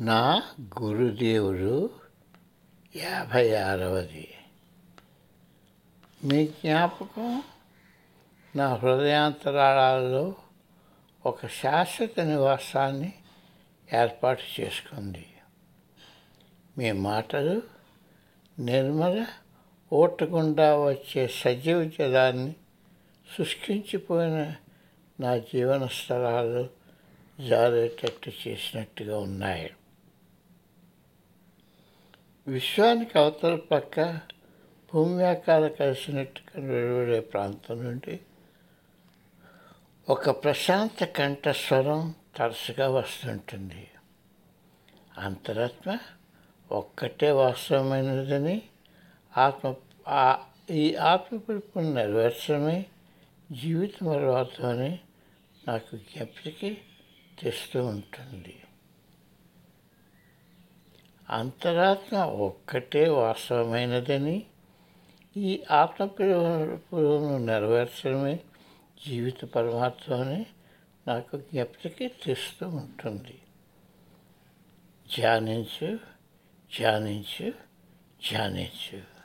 నా గురుదేవుడు యాభై ఆరవది మీ జ్ఞాపకం నా హృదయాంతరాళాలలో ఒక శాశ్వత నివాసాన్ని ఏర్పాటు చేసుకుంది. మీ మాటలు నిర్మల ఓటకుండా వచ్చే సజీవ జలాన్ని శుష్కించిపోయిన నా జీవన స్థలాలు జారేటట్టు చేసినట్టుగా ఉన్నాయి. విశ్వానికి అవతల పక్క భూమి ఆకార కలిసినట్టుగా వెలువడే ప్రాంతం నుండి ఒక ప్రశాంత కంఠస్వరం తరచుగా వస్తుంటుంది. అంతరాత్మ ఒక్కటే వాస్తవమైనదని ఆత్మ ఆ- ఈ ఆత్మ పిలుపుని నెరవేర్చడమే జీవితం మరవాతమని నాకు జ్ఞప్తికి తెస్తూ ఉంటుంది. అంతరాత్మ ఒక్కటే వాస్తవమైనదని ఈ ఆత్మ పిలుపును నెరవేర్చడమే జీవిత పరమాత్మని నాకు జ్ఞప్తికి తెస్తూ ఉంటుంది. ధ్యానించు ధ్యానించు ధ్యానించు.